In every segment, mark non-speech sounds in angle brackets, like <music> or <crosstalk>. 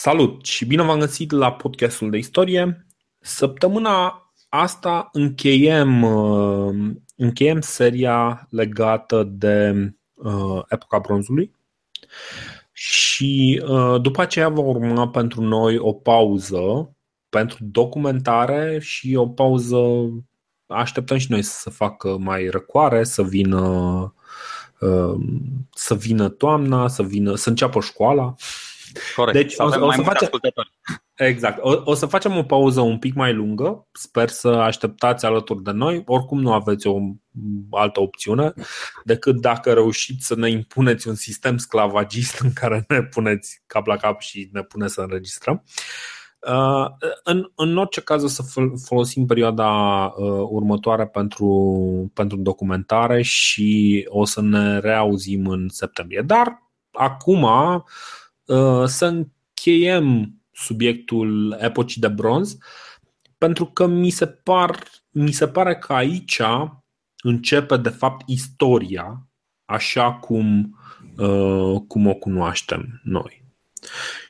Salut și bine v-am găsit la podcastul de istorie. Săptămâna asta încheiem, uh, încheiem seria legată de uh, epoca bronzului și uh, după aceea va urma pentru noi o pauză pentru documentare și o pauză așteptăm și noi să se facă mai răcoare, să vină să vină toamna, să vină să înceapă școala Corect. Deci să o, o să facem Exact. O, o să facem o pauză un pic mai lungă. Sper să așteptați alături de noi. Oricum nu aveți o altă opțiune decât dacă reușiți să ne impuneți un sistem sclavagist în care ne puneți cap la cap și ne pune să înregistrăm. Uh, în, în orice caz o să folosim perioada uh, următoare pentru, pentru documentare și o să ne reauzim în septembrie. Dar acum Uh, să încheiem subiectul epocii de bronz, pentru că mi se, par, mi se pare că aici începe de fapt istoria așa cum, uh, cum o cunoaștem noi.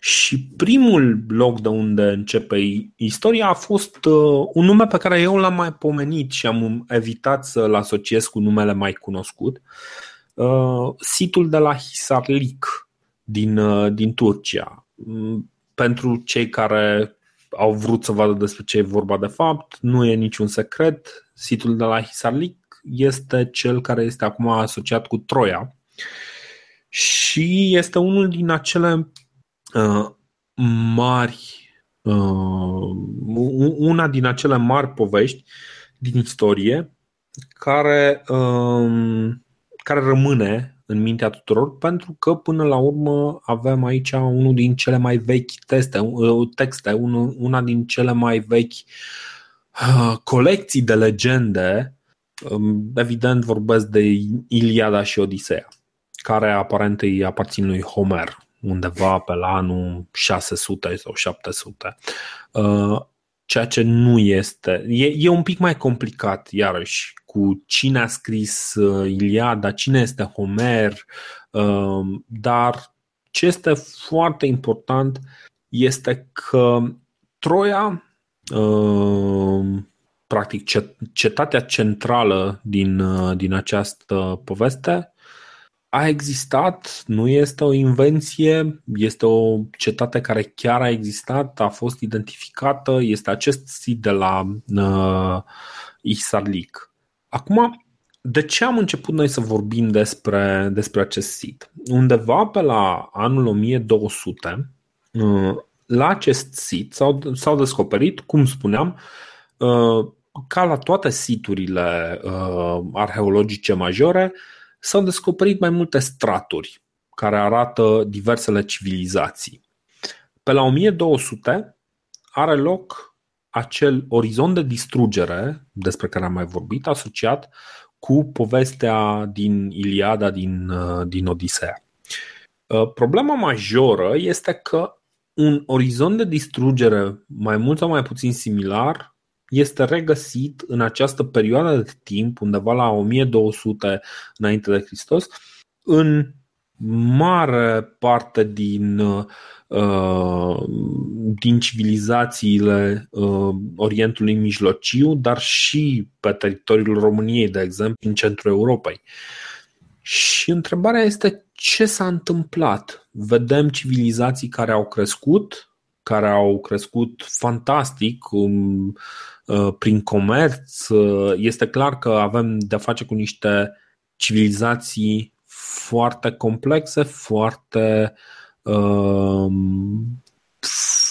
Și primul loc de unde începe istoria a fost uh, un nume pe care eu l-am mai pomenit și am evitat să-l asociez cu numele mai cunoscut, uh, situl de la Hisarlik din, uh, din Turcia. Mm, pentru cei care au vrut să vadă despre ce e vorba de fapt, nu e niciun secret. Situl de la Hisarlik este cel care este acum asociat cu Troia și este unul din acele uh, mari, uh, una din acele mari povești din istorie care, uh, care rămâne în mintea tuturor, pentru că până la urmă avem aici unul din cele mai vechi teste, uh, texte, una din cele mai vechi uh, colecții de legende. Um, evident vorbesc de Iliada și Odiseea, care aparent îi aparțin lui Homer, undeva pe la anul 600 sau 700 uh, ceea ce nu este. E, e un pic mai complicat, iarăși, cu cine a scris uh, Iliada, cine este Homer, uh, dar ce este foarte important este că Troia, uh, practic cetatea centrală din, din această poveste, a existat, nu este o invenție, este o cetate care chiar a existat, a fost identificată, este acest sit de la uh, Isarlik. Acum, de ce am început noi să vorbim despre, despre acest sit? Undeva pe la anul 1200, uh, la acest sit s-au, s-au descoperit, cum spuneam, uh, ca la toate siturile uh, arheologice majore, s-au descoperit mai multe straturi care arată diversele civilizații. Pe la 1200 are loc acel orizont de distrugere despre care am mai vorbit, asociat cu povestea din Iliada, din, uh, din Odiseea. Uh, problema majoră este că un orizont de distrugere mai mult sau mai puțin similar este regăsit în această perioadă de timp, undeva la 1200 înainte de Hristos, în mare parte din uh, Uh, din civilizațiile uh, Orientului Mijlociu, dar și pe teritoriul României, de exemplu, în centrul Europei. Și întrebarea este ce s-a întâmplat? Vedem civilizații care au crescut, care au crescut fantastic um, uh, prin comerț. Este clar că avem de-a face cu niște civilizații foarte complexe, foarte uh, Ehm,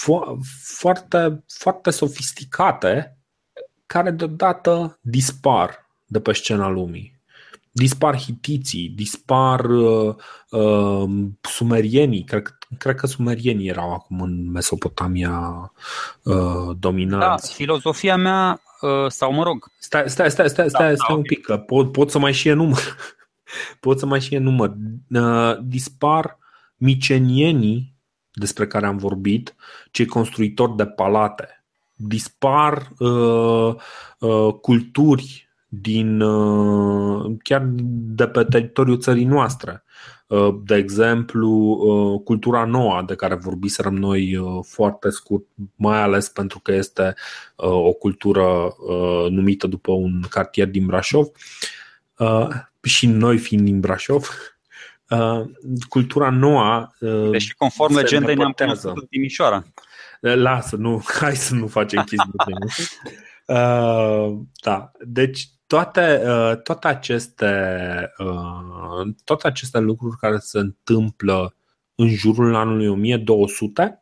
fo- foarte, foarte sofisticate care deodată dispar de pe scena lumii. Dispar hitiții, dispar uh, uh, sumerienii, cred, cred că sumerienii erau acum în Mesopotamia uh, dominanți. Da, filozofia mea, uh, sau mă rog. Stai, stai, stai, stai, stai, da, stai da, un pic, că pot, pot să mai și număr. <laughs> pot să mai și număr. Uh, dispar micenienii despre care am vorbit, cei construitori de palate. Dispar uh, uh, culturi din uh, chiar de pe teritoriul țării noastre. De exemplu, cultura nouă de care vorbiserăm noi foarte scurt, mai ales pentru că este o cultură numită după un cartier din Brașov și noi fiind din Brașov, cultura nouă. Deci, conform legendei, ne-am cunoscut în Timișoara. Lasă, nu, <laughs> hai să nu facem chestii uh, Da, deci toate, uh, toate, aceste, uh, toate aceste lucruri care se întâmplă în jurul anului 1200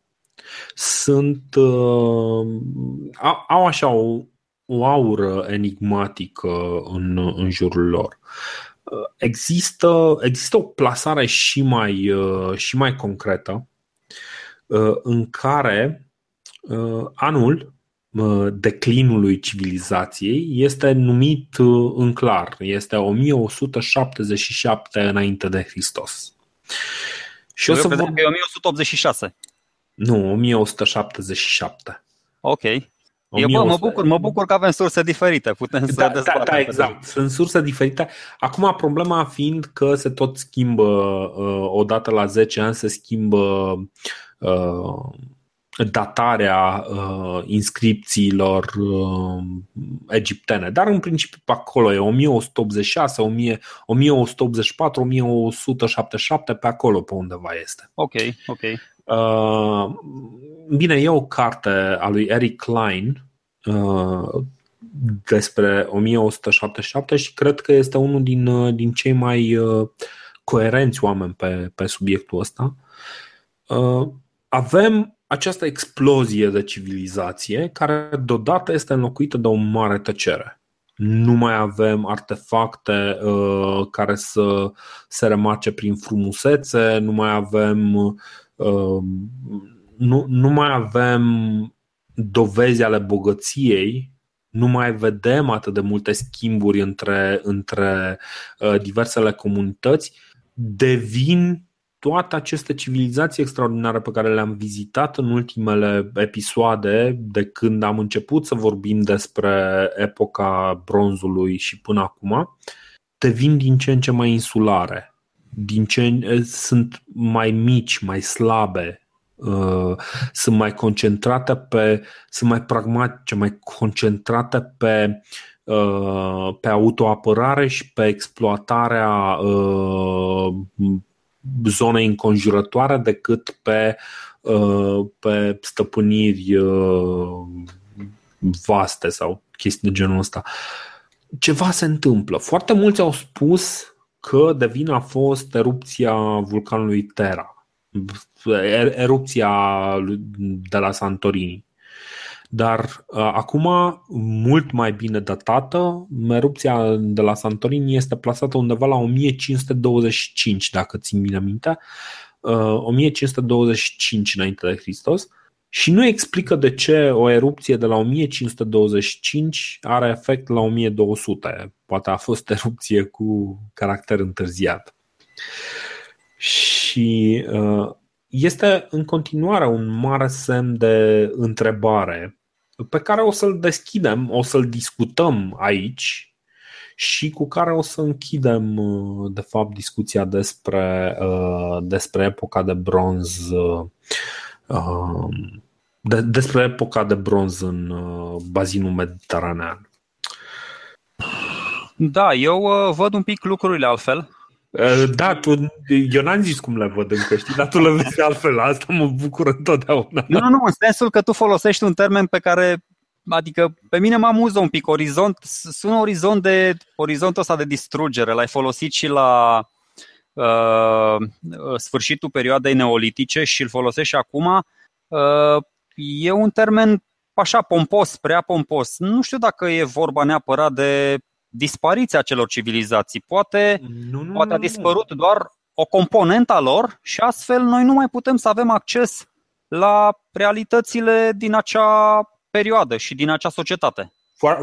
sunt uh, au așa o, o aură enigmatică în, în jurul lor. Uh, există, există o plasare și mai, uh, și mai concretă în care Uh, anul uh, declinului civilizației este numit uh, în clar, este 1177 înainte de Hristos. Și Eu o să vă... că e 1186. Nu, 1177. Ok. Eu bă, mă bucur, mă bucur că avem surse diferite, putem să da, da, da, exact. Sunt surse diferite. Acum problema fiind că se tot schimbă uh, odată la 10 ani se schimbă uh, datarea uh, inscripțiilor uh, egiptene, dar în principiu pe acolo e 1186, 1000, 1184, 1177, pe acolo pe undeva este. Ok, ok. Uh, bine, e o carte a lui Eric Klein uh, despre 1177 și cred că este unul din, uh, din cei mai uh, coerenți oameni pe, pe subiectul ăsta. Uh, avem această explozie de civilizație care deodată este înlocuită de o mare tăcere. Nu mai avem artefacte uh, care să se remarce prin frumusețe, nu mai avem uh, nu, nu mai avem dovezi ale bogăției, nu mai vedem atât de multe schimburi între, între uh, diversele comunități, devin toate aceste civilizații extraordinare pe care le-am vizitat în ultimele episoade, de când am început să vorbim despre epoca bronzului și până acum, devin din ce în ce mai insulare, din ce sunt mai mici, mai slabe, uh, sunt mai concentrate pe, sunt mai pragmatice, mai concentrate pe uh, pe autoapărare și pe exploatarea uh, zone înconjurătoare decât pe, uh, pe stăpâniri uh, vaste sau chestii de genul ăsta. Ceva se întâmplă. Foarte mulți au spus că de vină a fost erupția vulcanului Terra, er, erupția de la Santorini. Dar uh, acum, mult mai bine datată, erupția de la Santorini este plasată undeva la 1525, dacă țin bine minte, uh, 1525 înainte de Hristos, și nu explică de ce o erupție de la 1525 are efect la 1200. Poate a fost erupție cu caracter întârziat. Și uh, este în continuare un mare semn de întrebare pe care o să-l deschidem, o să-l discutăm aici și cu care o să închidem, uh, de fapt, discuția despre, uh, despre epoca de bronz. Uh, de, despre epoca de bronz în bazinul mediteranean. Da, eu văd un pic lucrurile altfel. Da, tu, eu n-am zis cum le văd încă, știi, dar tu le vezi altfel, asta mă bucură întotdeauna. Nu, nu, nu, în sensul că tu folosești un termen pe care adică pe mine mă amuză un pic orizont, sună orizont de, orizontul ăsta de distrugere, l-ai folosit și la uh, sfârșitul perioadei neolitice și îl folosești și acum. Uh, e un termen așa pompos, prea pompos. Nu știu dacă e vorba neapărat de dispariția celor civilizații. Poate, nu, nu, poate a dispărut nu. doar o componentă a lor și astfel noi nu mai putem să avem acces la realitățile din acea perioadă și din acea societate.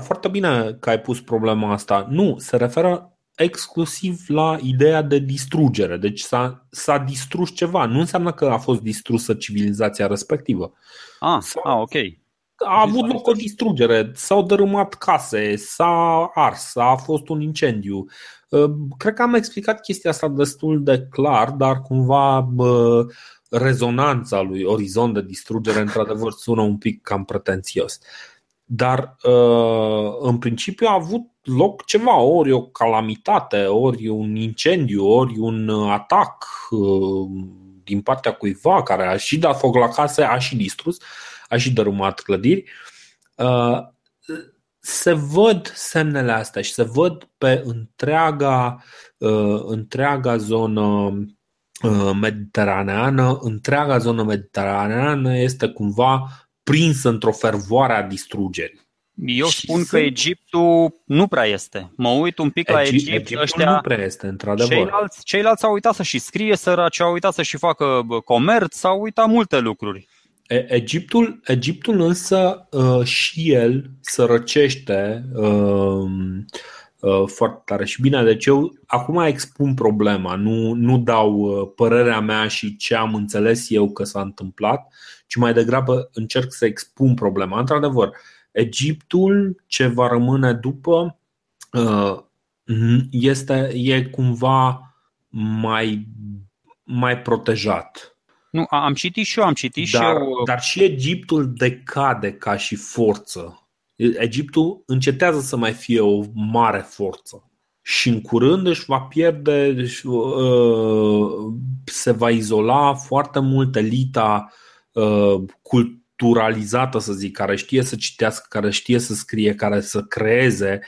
Foarte bine că ai pus problema asta. Nu, se referă exclusiv la ideea de distrugere. Deci s-a, s-a distrus ceva. Nu înseamnă că a fost distrusă civilizația respectivă. Ah, ah ok. A avut loc o distrugere, s-au dărâmat case, s-a ars, a fost un incendiu. Cred că am explicat chestia asta destul de clar, dar cumva rezonanța lui Orizont de distrugere într-adevăr sună un pic cam pretențios. Dar în principiu a avut loc ceva, ori o calamitate, ori un incendiu, ori un atac din partea cuiva care a și dat foc la case, a și distrus, a și dărâmat clădiri. Se văd semnele astea și se văd pe întreaga, întreaga zonă mediteraneană, întreaga zonă mediteraneană este cumva prinsă într-o fervoare a distrugerii. Eu spun și că Egiptul nu prea este. Mă uit un pic Egi- la Egipt. Egiptul ăștia, nu prea este, într-adevăr. Ceilalți, ceilalți au uitat să și scrie săraci, au uitat să și facă comerț, au uitat multe lucruri. Egiptul, Egiptul însă uh, și el sărăcește uh, uh, foarte tare și bine, deci eu acum expun problema, nu, nu dau uh, părerea mea și ce am înțeles eu că s-a întâmplat, ci mai degrabă încerc să expun problema. Într-adevăr, uh, Egiptul, ce va rămâne după, uh, este, e cumva mai, mai protejat. Nu, am citit și eu, am citit dar, și eu. Dar și Egiptul decade ca și forță. Egiptul încetează să mai fie o mare forță și în curând își va pierde, uh, se va izola foarte mult elita uh, cult culturalizată, să zic, care știe să citească, care știe să scrie, care să creeze,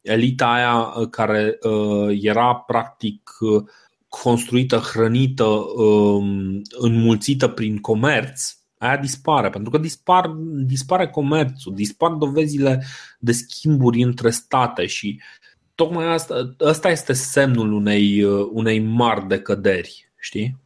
elita aia uh, care uh, era practic uh, construită, hrănită, um, înmulțită prin comerț, aia dispare, pentru că dispar, dispare comerțul, dispar dovezile de schimburi între state și tocmai asta, asta este semnul unei, unei mari decăderi, știi?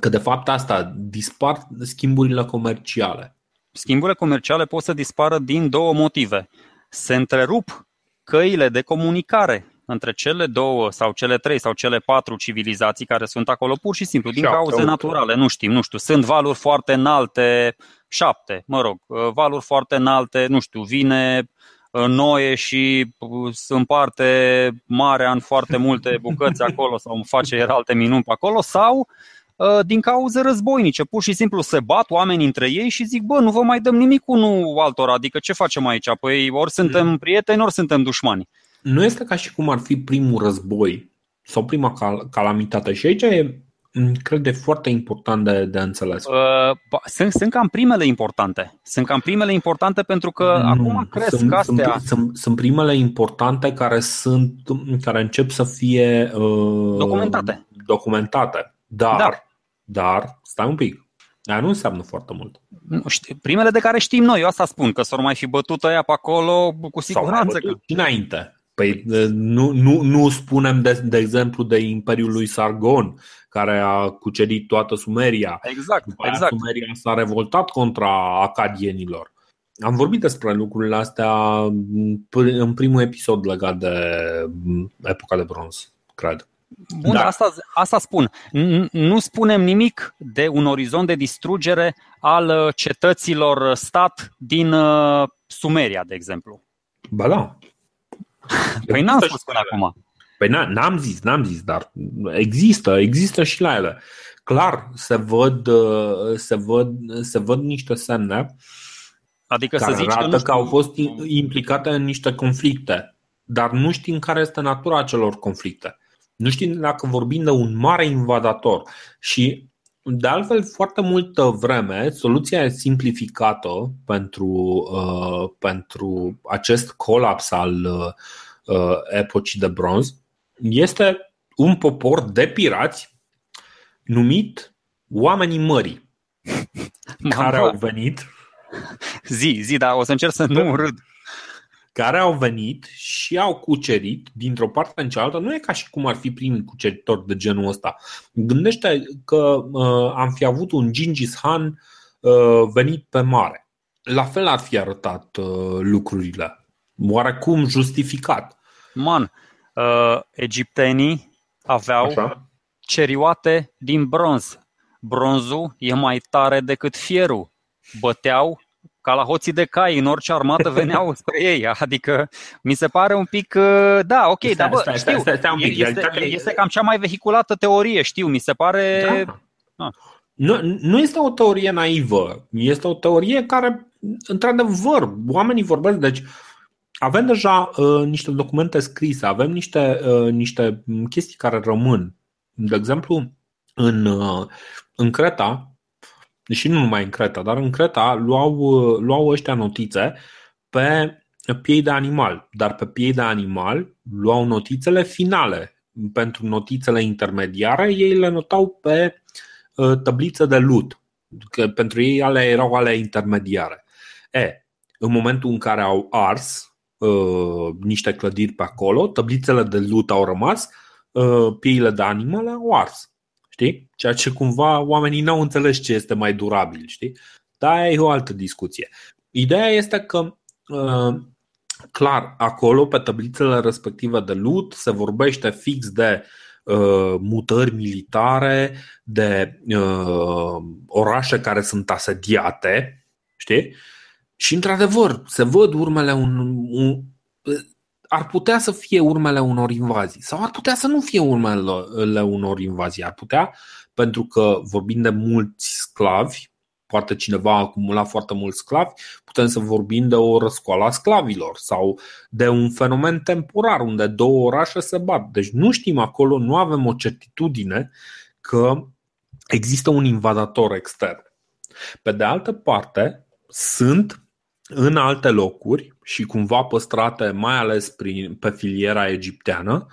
Că de fapt asta dispar schimburile comerciale schimburile comerciale pot să dispară din două motive. Se întrerup căile de comunicare între cele două sau cele trei sau cele patru civilizații care sunt acolo pur și simplu din cauze naturale, nu știm, nu știu, sunt valuri foarte înalte, șapte, mă rog, valuri foarte înalte, nu știu, vine uh, Noe și uh, împarte marea în foarte multe <laughs> bucăți acolo sau face alte minuni pe acolo sau Uh, din cauze războinice. Pur și simplu se bat oamenii între ei și zic, bă, nu vă mai dăm nimic unul altora, adică ce facem aici? Păi ori suntem mm. prieteni, ori suntem dușmani. Nu este ca și cum ar fi primul război sau prima cal- calamitate și aici e cred de foarte important de, de înțeles. Uh, sunt, sunt cam primele importante. Sunt cam primele importante pentru că nu, acum cresc sunt, astea. Sunt, sunt, sunt primele importante care sunt care încep să fie uh, documentate. Documentate. Dar, da. dar, stai un pic, Aia nu înseamnă foarte mult. Nu, știu, primele de care știm noi, eu asta spun, că s-or mai fi bătut aia pe acolo, cu siguranță. Că... înainte. Păi nu, nu, nu spunem, de, de exemplu, de Imperiul lui Sargon, care a cucerit toată Sumeria. Exact, După exact. Sumeria s-a revoltat contra acadienilor. Am vorbit despre lucrurile astea în primul episod legat de epoca de bronz, cred. Bun, da. asta, asta spun. Nu spunem nimic de un orizont de distrugere al uh, cetăților stat din uh, Sumeria, de exemplu. Ba da. Păi n-am spus până acum. Păi n-am zis, n-am zis, dar există, există și la ele. Clar, se văd, uh, se văd, se văd niște semne adică care să zici arată că, nu că au fost implicate în niște conflicte, dar nu știm care este natura acelor conflicte. Nu știm dacă vorbim de un mare invadator și de altfel, foarte multă vreme, soluția e simplificată pentru, uh, pentru acest colaps al uh, epocii de bronz. Este un popor de pirați numit Oamenii Mării, <laughs> care au venit. Zi, zi, dar o să încerc să nu râd care au venit și au cucerit dintr-o parte în cealaltă. Nu e ca și cum ar fi primii cuceritori de genul ăsta. Gândește că uh, am fi avut un Gingis Khan uh, venit pe mare. La fel ar fi arătat uh, lucrurile. Oarecum justificat. Man, uh, egiptenii aveau Așa? cerioate din bronz. Bronzul e mai tare decât fierul. Băteau ca la hoții de cai, în orice armată veneau <laughs> spre ei. Adică mi se pare un pic, uh, da, ok, stai, dar bă, stai, știu, stai, stai un pic. Este, este cam cea mai vehiculată teorie, știu, mi se pare... Da. Ah. Nu, nu este o teorie naivă, este o teorie care, într-adevăr, oamenii vorbesc, deci avem deja uh, niște documente scrise, avem niște, uh, niște chestii care rămân. De exemplu, în, uh, în Creta, și nu numai în Creta, dar în Creta luau, luau ăștia notițe pe piei de animal, dar pe piei de animal luau notițele finale. Pentru notițele intermediare, ei le notau pe uh, tabliță de lut. Că pentru ei alea erau alea intermediare. E, în momentul în care au ars uh, niște clădiri pe acolo, tablițele de lut au rămas, uh, pieile de animale au ars. Știi? Ceea ce cumva oamenii n-au înțeles ce este mai durabil, știi? Dar aia e o altă discuție. Ideea este că uh, clar, acolo, pe tablițele respective de lut, se vorbește fix de uh, mutări militare, de uh, orașe care sunt asediate, știi? Și într-adevăr, se văd urmele un, un, ar putea să fie urmele unor invazii sau ar putea să nu fie urmele unor invazii. Ar putea, pentru că vorbim de mulți sclavi, poate cineva a acumulat foarte mulți sclavi, putem să vorbim de o răscoală a sclavilor sau de un fenomen temporar unde două orașe se bat. Deci nu știm acolo, nu avem o certitudine că există un invadator extern. Pe de altă parte, sunt în alte locuri și cumva păstrate mai ales prin, pe filiera egipteană,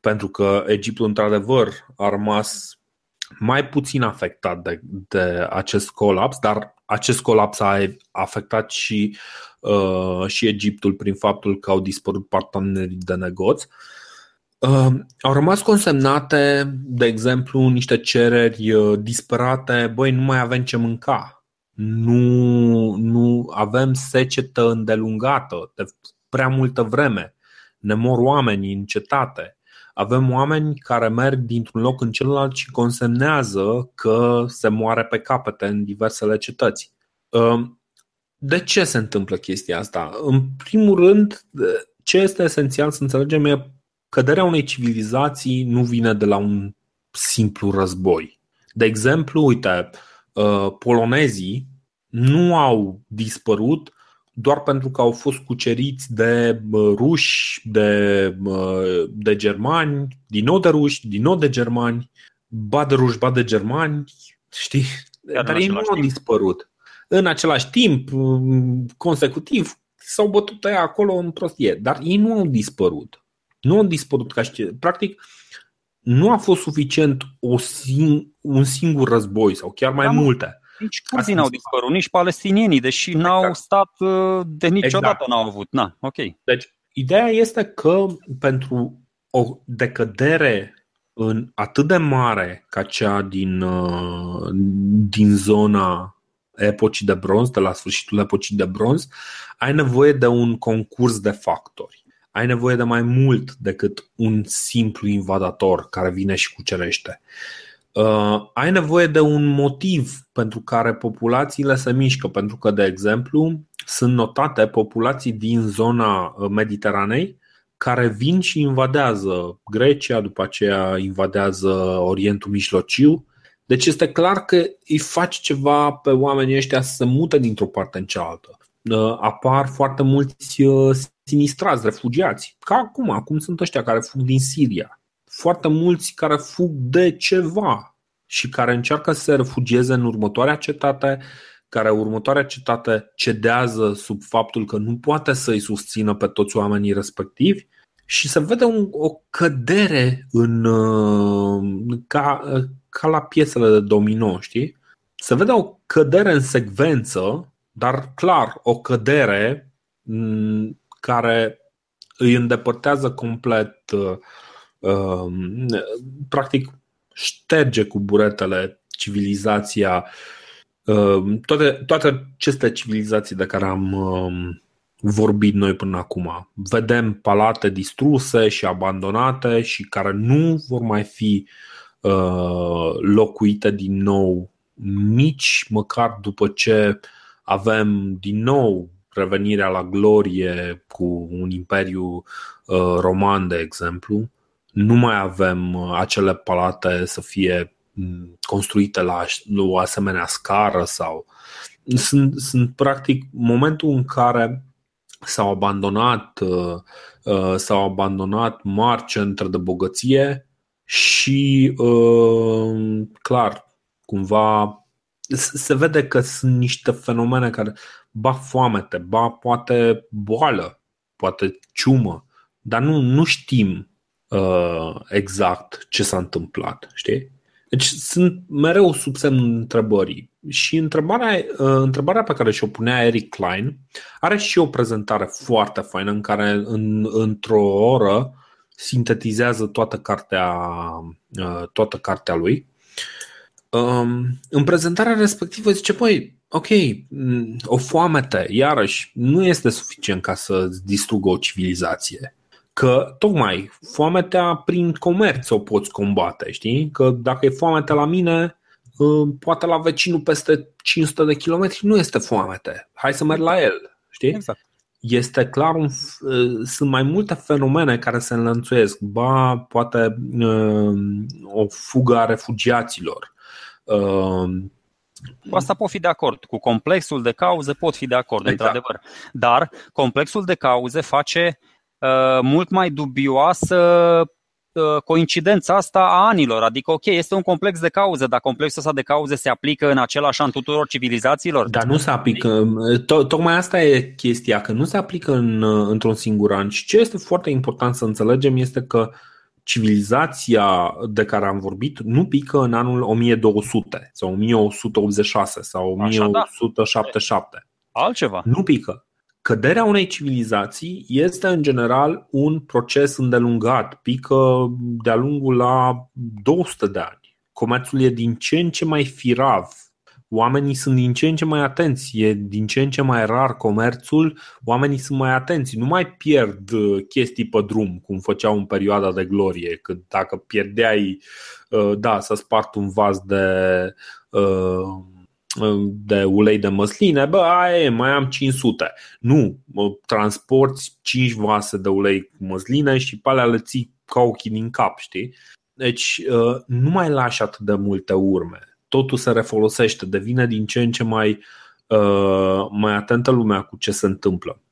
pentru că Egiptul într-adevăr a rămas mai puțin afectat de, de acest colaps, dar acest colaps a afectat și, uh, și Egiptul prin faptul că au dispărut partenerii de negoți. Uh, au rămas consemnate, de exemplu, niște cereri uh, disperate, băi, nu mai avem ce mânca nu, nu avem secetă îndelungată de prea multă vreme. Ne mor oamenii în cetate. Avem oameni care merg dintr-un loc în celălalt și consemnează că se moare pe capete în diversele cetăți. Ehm, de ce se întâmplă chestia asta? În primul rând, ce este esențial să înțelegem e căderea unei civilizații nu vine de la un simplu război. De exemplu, uite, Uh, polonezii nu au dispărut doar pentru că au fost cuceriți de uh, ruși, de, uh, de germani, din nou de ruși, din nou de germani, ba de ruși, ba de germani, știi? Dar, Dar ei nu au dispărut. În același timp, consecutiv, s-au bătut aia acolo în prostie. Dar ei nu au dispărut. Nu au dispărut ca și Practic, nu a fost suficient o sing- un singur război sau chiar mai da, multe. Nici curzii n-au dispărut, nici palestinienii, deși exact. n-au stat uh, de niciodată exact. n-au avut. Na, ok. Deci, ideea este că pentru o decădere în atât de mare ca cea din, uh, din zona epocii de bronz, de la sfârșitul epocii de bronz, ai nevoie de un concurs de factori ai nevoie de mai mult decât un simplu invadator care vine și cucerește. Uh, ai nevoie de un motiv pentru care populațiile se mișcă, pentru că, de exemplu, sunt notate populații din zona uh, Mediteranei care vin și invadează Grecia, după aceea invadează Orientul Mijlociu. Deci este clar că îi faci ceva pe oamenii ăștia să se mute dintr-o parte în cealaltă. Uh, apar foarte mulți sinistrați, refugiați. Ca acum, acum sunt ăștia care fug din Siria. Foarte mulți care fug de ceva și care încearcă să se refugieze în următoarea cetate, care următoarea cetate cedează sub faptul că nu poate să-i susțină pe toți oamenii respectivi și se vede un, o cădere în, uh, ca, ca la piesele de domino, știi? Se vede o cădere în secvență, dar clar, o cădere care îi îndepărtează complet, uh, um, practic șterge cu buretele civilizația, um, toate, toate aceste civilizații de care am um, vorbit noi până acum. Vedem palate distruse și abandonate și care nu vor mai fi uh, locuite din nou nici măcar după ce avem din nou revenirea la glorie cu un imperiu uh, roman, de exemplu. Nu mai avem uh, acele palate să fie mm, construite la o asemenea scară sau sunt, sunt practic momentul în care s-au abandonat uh, uh, s-au abandonat mari centre de bogăție și uh, clar, cumva se vede că sunt niște fenomene care ba foamete, ba poate boală, poate ciumă, dar nu, nu știm uh, exact ce s-a întâmplat, știi? Deci sunt mereu sub semnul întrebării. Și întrebarea, uh, întrebarea pe care și-o punea Eric Klein are și o prezentare foarte faină în care în, într-o oră sintetizează toată cartea, uh, toată cartea lui. Um, în prezentarea respectivă zice, păi, ok, mm, o foamete, iarăși, nu este suficient ca să distrugă o civilizație. Că tocmai foametea prin comerț o poți combate, știi? Că dacă e foamete la mine, uh, poate la vecinul peste 500 de kilometri nu este foamete. Hai să merg la el, știi? Exact. Este clar, un, uh, sunt mai multe fenomene care se înlănțuiesc. Ba, poate uh, o fugă a refugiaților. Cu asta pot fi de acord. Cu complexul de cauze pot fi de acord, exact. într-adevăr. Dar complexul de cauze face uh, Uh, mult mai dubioasă uh, coincidența asta a anilor. Adică, ok, este un complex de cauze, dar complexul ăsta de cauze se aplică în același an tuturor civilizațiilor? Dar nu se aplică. Tocmai asta e chestia, că nu se aplică în, într-un singur an. Și ce este foarte important să înțelegem este că civilizația de care am vorbit nu pică în anul 1200 sau 1186 sau 1177. Așa, da. Altceva. Nu pică. Căderea unei civilizații este în general un proces îndelungat, pică de-a lungul la 200 de ani. Comerțul e din ce în ce mai firav, oamenii sunt din ce în ce mai atenți, e din ce în ce mai rar comerțul, oamenii sunt mai atenți, nu mai pierd uh, chestii pe drum, cum făceau în perioada de glorie, că dacă pierdeai, uh, da, să spart un vas de uh, de ulei de măsline, bă, aia e, mai am 500. Nu, transporti 5 vase de ulei cu măsline și pe alea le ții ca ochii din cap, știi? Deci uh, nu mai lași atât de multe urme. Totul se refolosește, devine din ce în ce mai, uh, mai atentă lumea cu ce se întâmplă.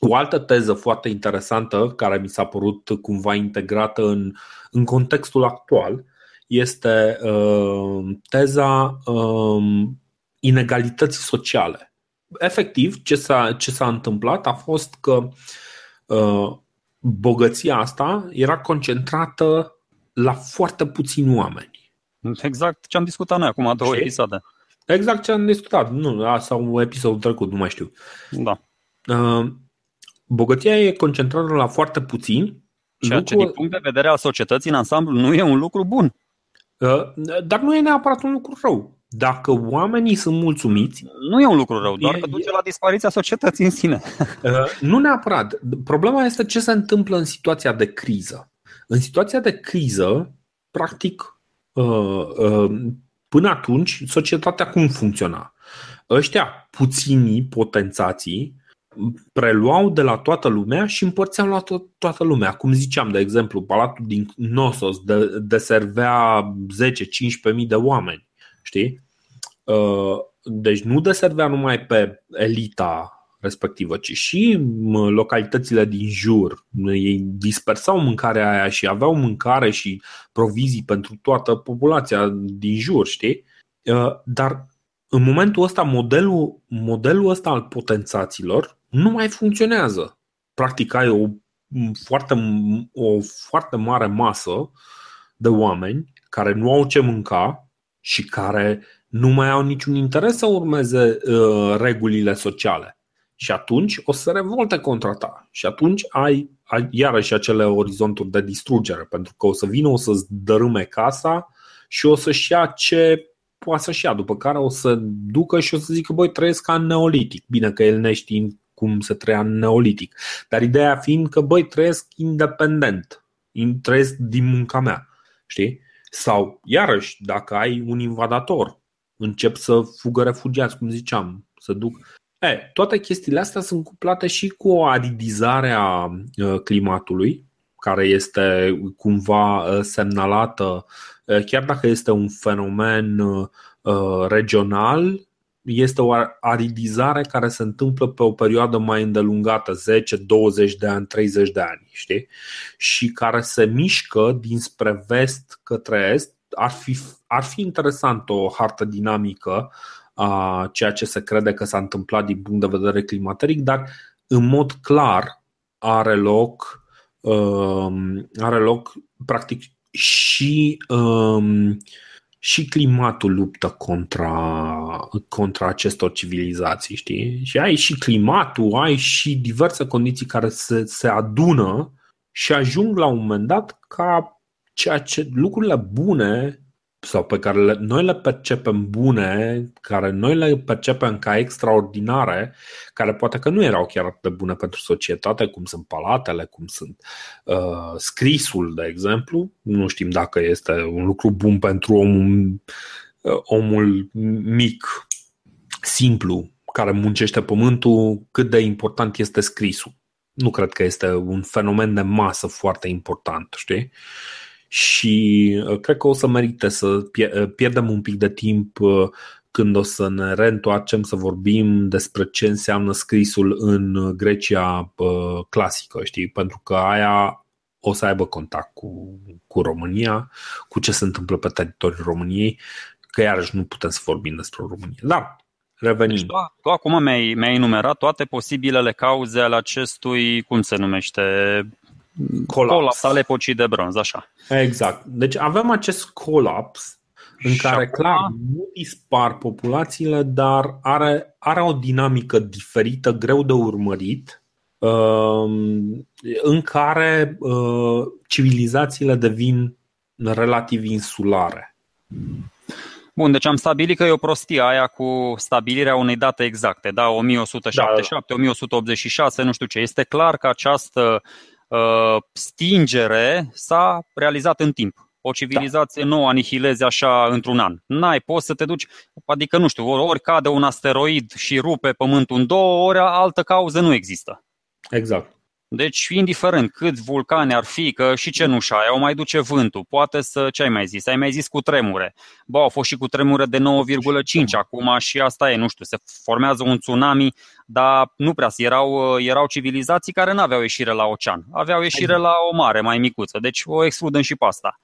O altă teză foarte interesantă, care mi s-a părut cumva integrată în, în contextul actual, este uh, teza uh, inegalității sociale. Efectiv, ce s-a, ce s-a întâmplat a fost că uh, bogăția asta era concentrată la foarte puțini oameni. Exact ce am discutat noi acum două episoade. Exact ce am discutat, nu, sau episodul trecut, nu mai știu. Da. Uh, bogăția e concentrată la foarte puțini. Ceea lucru... ce, din punct de vedere al societății în ansamblu, nu e un lucru bun. Uh, dar nu e neapărat un lucru rău. Dacă oamenii sunt mulțumiți. Nu e un lucru rău, doar e, că duce la dispariția societății în sine. Uh, nu neapărat. Problema este ce se întâmplă în situația de criză. În situația de criză, practic, uh, uh, până atunci, societatea cum funcționa? Ăștia puținii potențații preluau de la toată lumea și împărțeau la to- toată lumea. Cum ziceam, de exemplu, palatul din Nosos de- deservea 10-15 mii de oameni. Știi? Uh, deci nu deservea numai pe elita respectivă, ci și localitățile din jur. Ei dispersau mâncarea aia și aveau mâncare și provizii pentru toată populația din jur, știi? Uh, dar în momentul ăsta modelul, modelul ăsta al potențaților nu mai funcționează. Practic ai o foarte, o foarte mare masă de oameni care nu au ce mânca și care nu mai au niciun interes să urmeze uh, regulile sociale. Și atunci o să se revolte contra ta. Și atunci ai, ai iarăși acele orizonturi de distrugere, pentru că o să vină, o să-ți dărâme casa și o să-și ia ce poate să-și ia, după care o să ducă și o să zică, băi, trăiesc ca în neolitic. Bine că el neștiind cum se trăia în neolitic. Dar ideea fiind că, băi, trăiesc independent, trăiesc din munca mea. Știi? Sau, iarăși, dacă ai un invadator încep să fugă refugiați, cum ziceam, se duc. E, toate chestiile astea sunt cuplate și cu o aridizare a uh, climatului, care este cumva uh, semnalată, uh, chiar dacă este un fenomen regional, este o aridizare care se întâmplă pe o perioadă mai îndelungată, 10, 20 de ani, 30 de ani, știi? Și care se mișcă dinspre vest către est. Ar fi, ar fi interesant o hartă dinamică a ceea ce se crede că s-a întâmplat din punct de vedere climateric, dar în mod clar are loc, um, are loc practic și um, și climatul luptă contra, contra acestor civilizații, știi? Și ai și climatul, ai și diverse condiții care se, se adună și ajung la un moment dat ca ceea ce lucrurile bune sau pe care le, noi le percepem bune, care noi le percepem ca extraordinare, care poate că nu erau chiar atât de bune pentru societate, cum sunt palatele, cum sunt uh, scrisul, de exemplu. Nu știm dacă este un lucru bun pentru omul, uh, omul mic, simplu, care muncește pământul, cât de important este scrisul. Nu cred că este un fenomen de masă foarte important, știi? Uh, și uh, cred că o să merite să uh, pierdem un pic de timp uh, când o să ne reîntoarcem să vorbim despre ce înseamnă scrisul în Grecia clasică, știi? Pentru că aia o să aibă contact cu, cu România, cu ce se întâmplă pe teritoriul României, că iarăși nu putem să vorbim despre România. Da, revenim. Deci tu, tu acum mi-ai, mi-ai enumerat toate posibilele cauze ale acestui, cum se numește, colaps. colaps al epocii de bronz, așa. Exact. Deci avem acest colaps în și care, acum... clar, nu dispar populațiile, dar are, are o dinamică diferită, greu de urmărit, um, în care uh, civilizațiile devin relativ insulare. Bun, deci am stabilit că e o prostie aia cu stabilirea unei date exacte, da? 1177, da, da. 1186, nu știu ce. Este clar că această Uh, stingere s-a realizat în timp. O civilizație da. nu o anihilezi așa într-un an. N-ai, poți să te duci, adică nu știu, ori, ori cade un asteroid și rupe pământul în două, ori altă cauză nu există. Exact. Deci, indiferent cât vulcane ar fi, că și cenușa aia o mai duce vântul, poate să, ce ai mai zis? Ai mai zis cu tremure. Ba, au fost și cu tremure de 9,5 acum și asta e, nu știu, se formează un tsunami, dar nu prea, erau, erau civilizații care nu aveau ieșire la ocean, aveau ieșire la o mare mai micuță, deci o excludem și pe asta.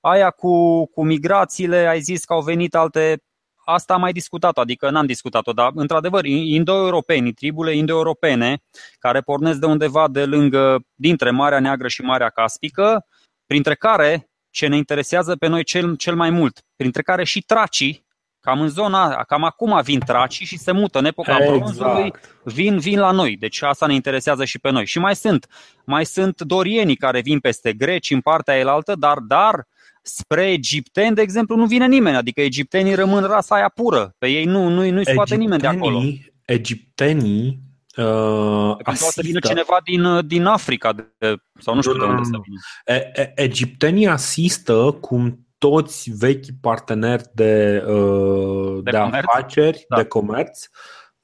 Aia cu, cu migrațiile, ai zis că au venit alte asta am mai discutat adică n-am discutat-o, dar într-adevăr, indo-europenii, tribule indo-europene, care pornesc de undeva de lângă, dintre Marea Neagră și Marea Caspică, printre care, ce ne interesează pe noi cel, cel mai mult, printre care și tracii, cam în zona, cam acum vin tracii și se mută în epoca exact. bronzului, vin, vin la noi. Deci asta ne interesează și pe noi. Și mai sunt, mai sunt dorienii care vin peste greci în partea elaltă, dar, dar spre egipteni, de exemplu, nu vine nimeni. Adică egiptenii rămân rasa aia pură. Pe ei nu, nu, nu-i scoate nimeni de acolo. Egiptenii Uh, asistă... să vină cineva din, din Africa de, sau nu știu de unde să vină. E, e, egiptenii asistă cum toți vechi parteneri de, uh, de, de comerț? afaceri, da. de comerț,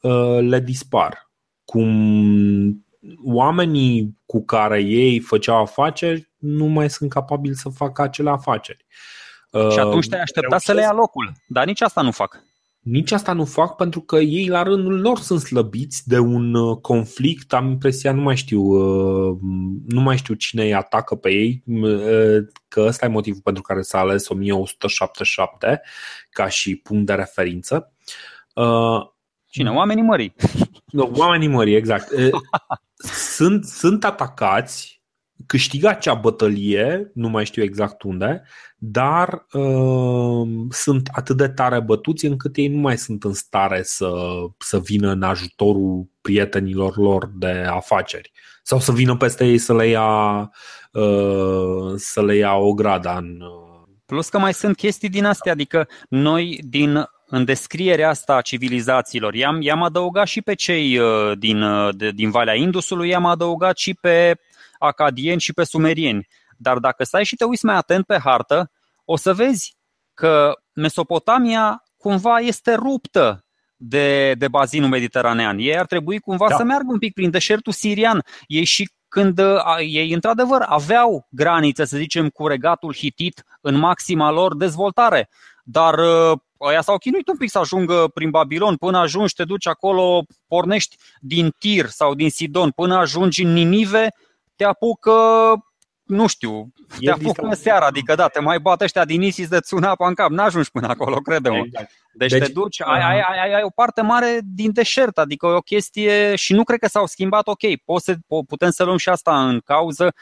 uh, le dispar. Cum oamenii cu care ei făceau afaceri nu mai sunt capabili să facă acele afaceri. Și atunci te-ai aștepta să le ia locul, dar nici asta nu fac. Nici asta nu fac pentru că ei la rândul lor sunt slăbiți de un uh, conflict, am impresia, nu mai știu, uh, nu mai știu cine îi atacă pe ei, uh, că ăsta e motivul pentru care s-a ales 1177 ca și punct de referință. Cine? Oamenii mării. <laughs> Oamenii mării, exact. Sunt, sunt atacați câștigă acea bătălie, nu mai știu exact unde, dar uh, sunt atât de tare bătuți încât ei nu mai sunt în stare să, să vină în ajutorul prietenilor lor de afaceri sau să vină peste ei să le ia, uh, să le ia o grada în. Uh... Plus că mai sunt chestii din astea, adică noi din în descrierea asta a civilizațiilor. I-am, i-am adăugat și pe cei uh, din, uh, de, din Valea Indusului, i-am adăugat și pe acadieni și pe sumerieni. Dar dacă stai și te uiți mai atent pe hartă, o să vezi că Mesopotamia cumva este ruptă de, de bazinul mediteranean. Ei ar trebui cumva da. să meargă un pic prin deșertul sirian. Ei și când a, ei într-adevăr aveau granițe, să zicem, cu regatul hitit în maxima lor dezvoltare. Dar ăia s-au chinuit un pic să ajungă prin Babilon, până ajungi, te duci acolo, pornești din Tir sau din Sidon, până ajungi în Ninive, te apucă nu știu, te apucă seara, adică da, te mai bate ăștia din ISIS de țunapa în cap, n-ajungi până acolo, crede-mă. Exact. Deci, deci te duci, ai, ai, ai, ai o parte mare din deșert, adică e o chestie și nu cred că s-au schimbat, ok, poți să, putem să luăm și asta în cauză,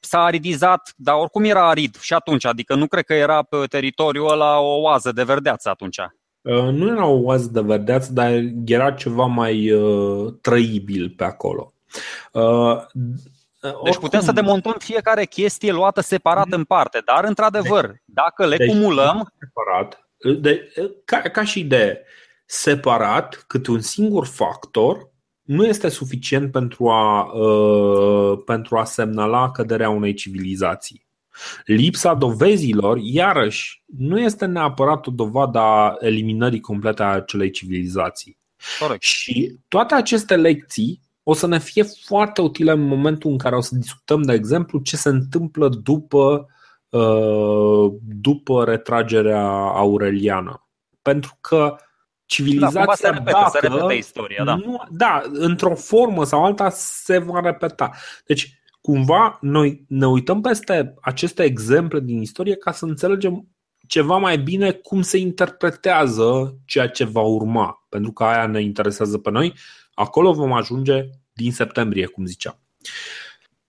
s-a aridizat, dar oricum era arid și atunci, adică nu cred că era pe teritoriul ăla o oază de verdeață atunci. Nu era o oază de verdeață, dar era ceva mai uh, trăibil pe acolo. Uh, deci putem să demontăm fiecare chestie luată separat în parte, dar într-adevăr, deci, dacă le deci, cumulăm. Separat, de, ca, ca și idee, separat, cât un singur factor, nu este suficient pentru a, uh, pentru a semnala căderea unei civilizații. Lipsa dovezilor, iarăși, nu este neapărat o dovadă a eliminării complete a acelei civilizații. Corect. Și toate aceste lecții o să ne fie foarte utile în momentul în care o să discutăm, de exemplu, ce se întâmplă după, uh, după retragerea aureliană. Pentru că civilizația da, se repete, dacă, se repete istoria, da. Nu, da, într-o formă sau alta se va repeta. Deci, cumva, noi ne uităm peste aceste exemple din istorie ca să înțelegem ceva mai bine cum se interpretează ceea ce va urma, pentru că aia ne interesează pe noi. Acolo vom ajunge din septembrie, cum ziceam.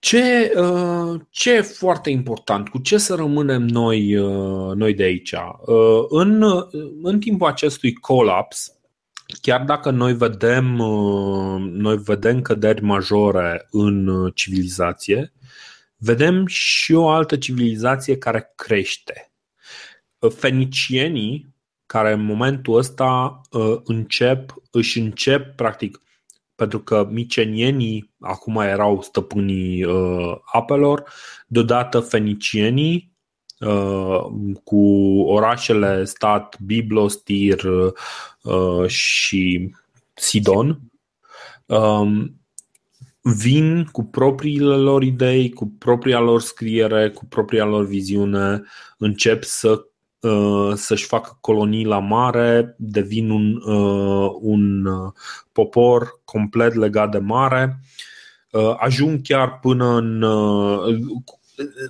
Ce, uh, ce e foarte important? Cu ce să rămânem noi, uh, noi de aici? Uh, în, în timpul acestui colaps, chiar dacă noi vedem, noi vedem căderi majore în civilizație, vedem și o altă civilizație care crește. Fenicienii, care în momentul ăsta încep, își încep, practic, pentru că micenienii acum erau stăpânii uh, apelor, deodată fenicienii uh, cu orașele stat Biblos, Tir uh, și Sidon um, vin cu propriile lor idei, cu propria lor scriere, cu propria lor viziune, încep să Uh, să-și facă colonii la mare, devin un, uh, un uh, popor complet legat de mare, ajung chiar până în.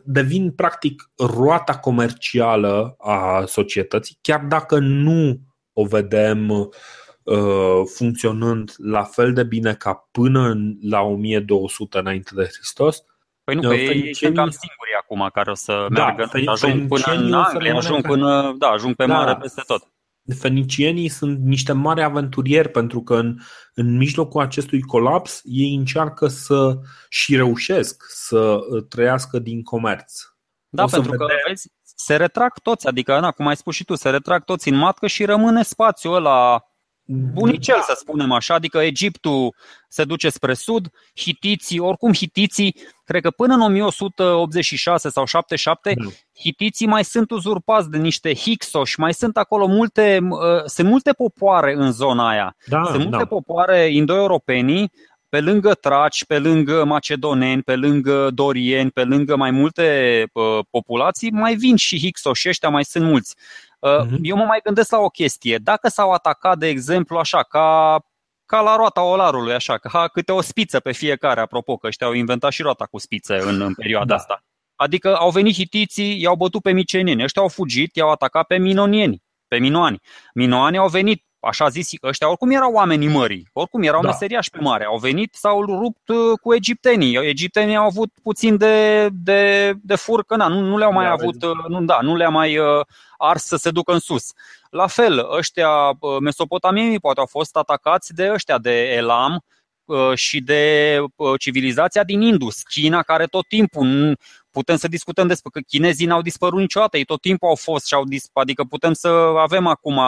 devin practic roata comercială a societății, chiar dacă nu o vedem funcționând la fel de bine ca până la 1200 înainte de Hristos, Păi nu, că ei sunt cam singuri acum care o să da, meargă, fe- ajung până în Anglia, ajung, până, da, ajung pe da, mare peste tot. Fenicienii sunt niște mari aventurieri pentru că în, în mijlocul acestui colaps ei încearcă să și reușesc să uh, trăiască din comerț. Da, o pentru că vezi, se retrag toți, adică, na, cum ai spus și tu, se retrag toți în matcă și rămâne spațiul ăla bunicel, da. să spunem așa, adică Egiptul se duce spre sud, hitiții, oricum hitiții, cred că până în 1186 sau 77, da. hitiții mai sunt uzurpați de niște hixoși, mai sunt acolo multe, uh, sunt multe popoare în zona aia. Da, sunt multe da. popoare indo-europenii, pe lângă traci, pe lângă macedoneni, pe lângă dorieni, pe lângă mai multe uh, populații, mai vin și hixoși ăștia, mai sunt mulți. Uh-huh. Eu mă mai gândesc la o chestie. Dacă s-au atacat, de exemplu, așa, ca, ca la roata olarului, așa, ca câte o spiță pe fiecare, apropo, că ăștia au inventat și roata cu spițe în, în perioada da. asta. Adică au venit hitiții, i-au bătut pe micenieni, ăștia au fugit, i-au atacat pe minonieni, pe minoani. Minoani au venit așa zis, ăștia oricum erau oamenii mării, oricum erau da. meseriași pe mare, au venit, s-au rupt uh, cu egiptenii. Egiptenii au avut puțin de, de, de furcă, na, nu, nu le-au mai da, avut, uh, nu, da, nu le-a mai uh, ars să se ducă în sus. La fel, ăștia mesopotamienii poate au fost atacați de ăștia de Elam, și de civilizația din Indus, China, care tot timpul putem să discutăm despre că chinezii n-au dispărut niciodată, ei tot timpul au fost și au dispărut, adică putem să avem acum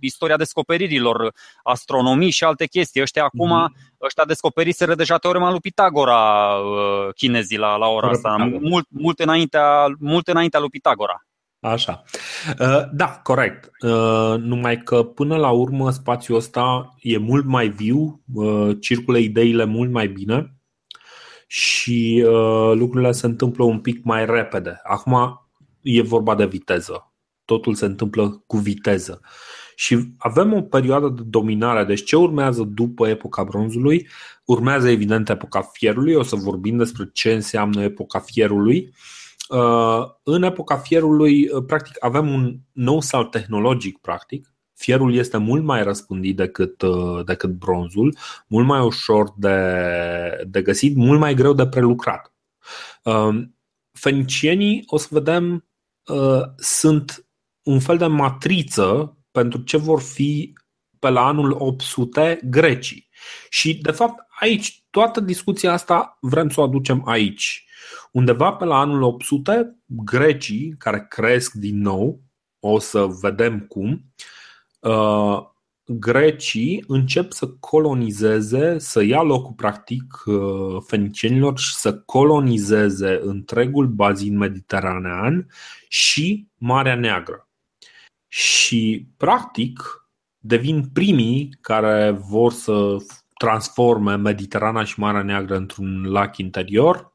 istoria descoperirilor, astronomii și alte chestii. Ăștia acum, mm-hmm. ăștia descoperiseră deja teorema lui Pitagora uh, chinezii la, la ora asta, mult, mult, înaintea, mult înaintea lui Pitagora. Așa. Uh, da, corect. Uh, numai că până la urmă spațiul ăsta e mult mai viu, uh, circulă ideile mult mai bine și lucrurile se întâmplă un pic mai repede. Acum e vorba de viteză. Totul se întâmplă cu viteză. Și avem o perioadă de dominare. Deci ce urmează după epoca bronzului? Urmează evident epoca fierului. O să vorbim despre ce înseamnă epoca fierului. Uh, în epoca fierului, uh, practic, avem un nou salt tehnologic, practic. Fierul este mult mai răspândit decât, uh, decât bronzul, mult mai ușor de, de găsit, mult mai greu de prelucrat. Fenicienii, o să vedem, sunt un fel de matriță pentru ce vor fi pe la anul 800 grecii. Și, de fapt, aici, toată discuția asta vrem să o aducem aici. Undeva pe la anul 800, grecii, care cresc din nou, o să vedem cum, uh, grecii încep să colonizeze, să ia locul practic uh, fenicienilor și să colonizeze întregul bazin mediteranean și Marea Neagră. Și practic devin primii care vor să transforme Mediterana și Marea Neagră într-un lac interior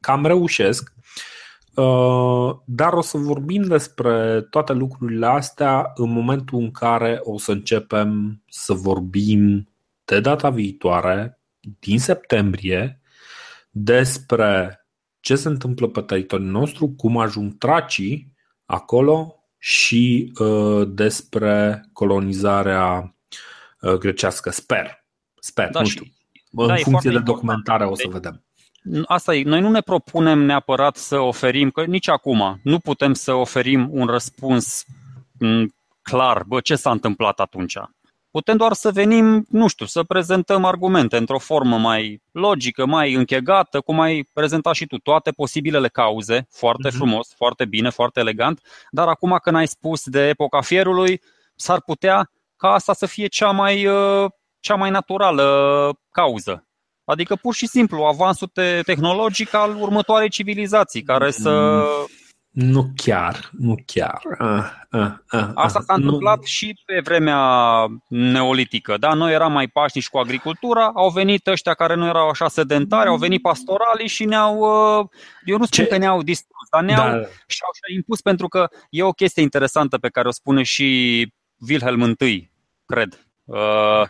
cam reușesc. Uh, dar o să vorbim despre toate lucrurile astea în momentul în care o să începem să vorbim de data viitoare, din septembrie, despre ce se întâmplă pe teritoriul nostru, cum ajung tracii acolo și uh, despre colonizarea uh, grecească. Sper. Sper, da, nu știu. În da, funcție de documentare o să deci, vedem asta e, noi nu ne propunem neapărat să oferim, că nici acum nu putem să oferim un răspuns clar, bă, ce s-a întâmplat atunci. Putem doar să venim, nu știu, să prezentăm argumente într-o formă mai logică, mai închegată, cum ai prezentat și tu, toate posibilele cauze, foarte uh-huh. frumos, foarte bine, foarte elegant, dar acum când ai spus de epoca fierului, s-ar putea ca asta să fie cea mai, uh, cea mai naturală cauză Adică pur și simplu avansul te- tehnologic al următoarei civilizații care să... Mm, nu chiar, nu chiar. Ah, ah, ah, Asta s-a întâmplat nu. și pe vremea neolitică. Da? Noi eram mai pașnici cu agricultura, au venit ăștia care nu erau așa sedentari, au venit pastoralii și ne-au, uh, eu nu spun Ce? că ne-au distrus, dar ne-au da. și-au, și-au impus pentru că e o chestie interesantă pe care o spune și Wilhelm I, cred. Uh,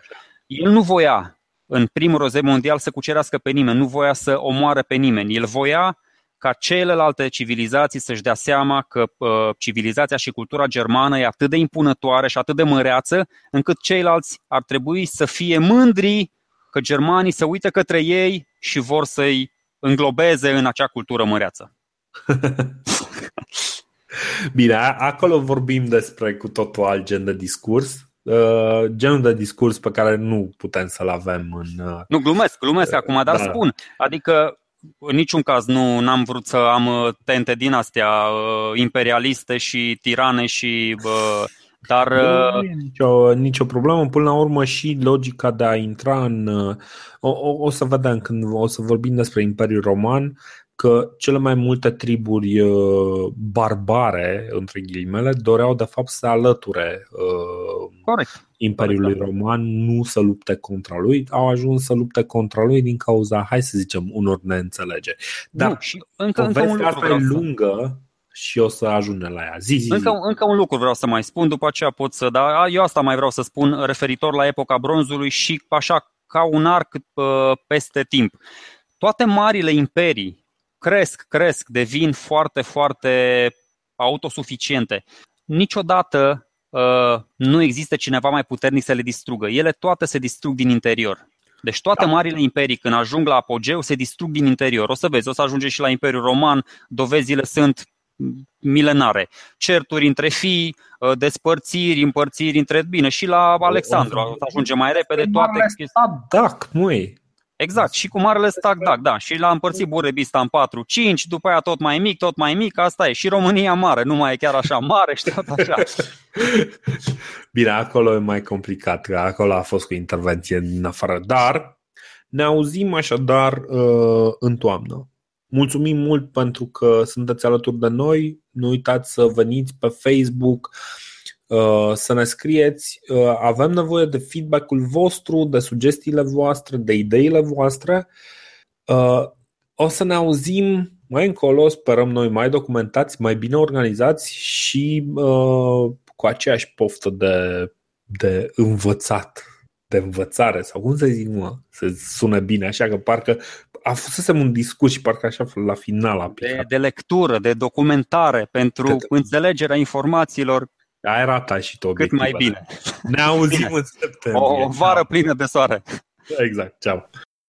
el nu voia în primul război mondial să cucerească pe nimeni, nu voia să omoare pe nimeni. El voia ca celelalte civilizații să-și dea seama că uh, civilizația și cultura germană e atât de impunătoare și atât de măreață, încât ceilalți ar trebui să fie mândri că germanii se uită către ei și vor să-i înglobeze în acea cultură măreață. <laughs> Bine, acolo vorbim despre cu totul alt gen de discurs uh, genul de discurs pe care nu putem să-l avem în. Uh, nu, glumesc, glumesc uh, acum, dar da. spun. Adică în niciun caz nu am vrut să am uh, tente din astea uh, imperialiste și tirane și uh, dar nu e nicio, nicio problemă, până la urmă și logica de a intra în o, o, o să vedem când o să vorbim despre Imperiul Roman că cele mai multe triburi uh, barbare, între ghilimele, doreau de fapt să alăture uh, Corect. Imperiului Corect, da. Roman, nu să lupte contra lui, au ajuns să lupte contra lui din cauza, hai să zicem, unor neînțelegeri. Dar nu, și încă, încă un lucru e lungă și o să ajungem la ea. Zi, zi, încă, zi. încă un lucru vreau să mai spun, după aceea pot să, da, eu asta mai vreau să spun referitor la epoca bronzului și așa ca un arc uh, peste timp. Toate marile imperii cresc, cresc, devin foarte, foarte autosuficiente. Niciodată uh, nu există cineva mai puternic să le distrugă. Ele toate se distrug din interior. Deci toate da. marile imperii, când ajung la apogeu, se distrug din interior. O să vezi, o să ajunge și la Imperiul Roman, dovezile sunt milenare. Certuri între fii, uh, despărțiri, împărțiri între... Bine, și la Alexandru o să ajunge mai repede toate... Da, măi, Exact, și cu marele stack DAC, da. Și l-a împărțit Burebista în 4-5, după aia tot mai mic, tot mai mic, asta e. Și România mare, nu mai e chiar așa mare și tot așa. <laughs> Bine, acolo e mai complicat, că acolo a fost cu intervenție din afară. Dar ne auzim așadar uh, în toamnă. Mulțumim mult pentru că sunteți alături de noi. Nu uitați să veniți pe Facebook, uh, să ne scrieți. Uh, avem nevoie de feedback-ul vostru, de sugestiile voastre, de ideile voastre. O să ne auzim mai încolo, sperăm noi mai documentați, mai bine organizați și cu aceeași poftă de, de învățat de învățare sau cum să zic, mă, să sună bine, așa că parcă a fost un discurs și parcă așa la final a De, de lectură, de documentare pentru de, înțelegerea informațiilor ai ratat și tu Cât mai bine. Ne auzim bine. în septembrie. O, o vară plină de soare. Exact, ceau.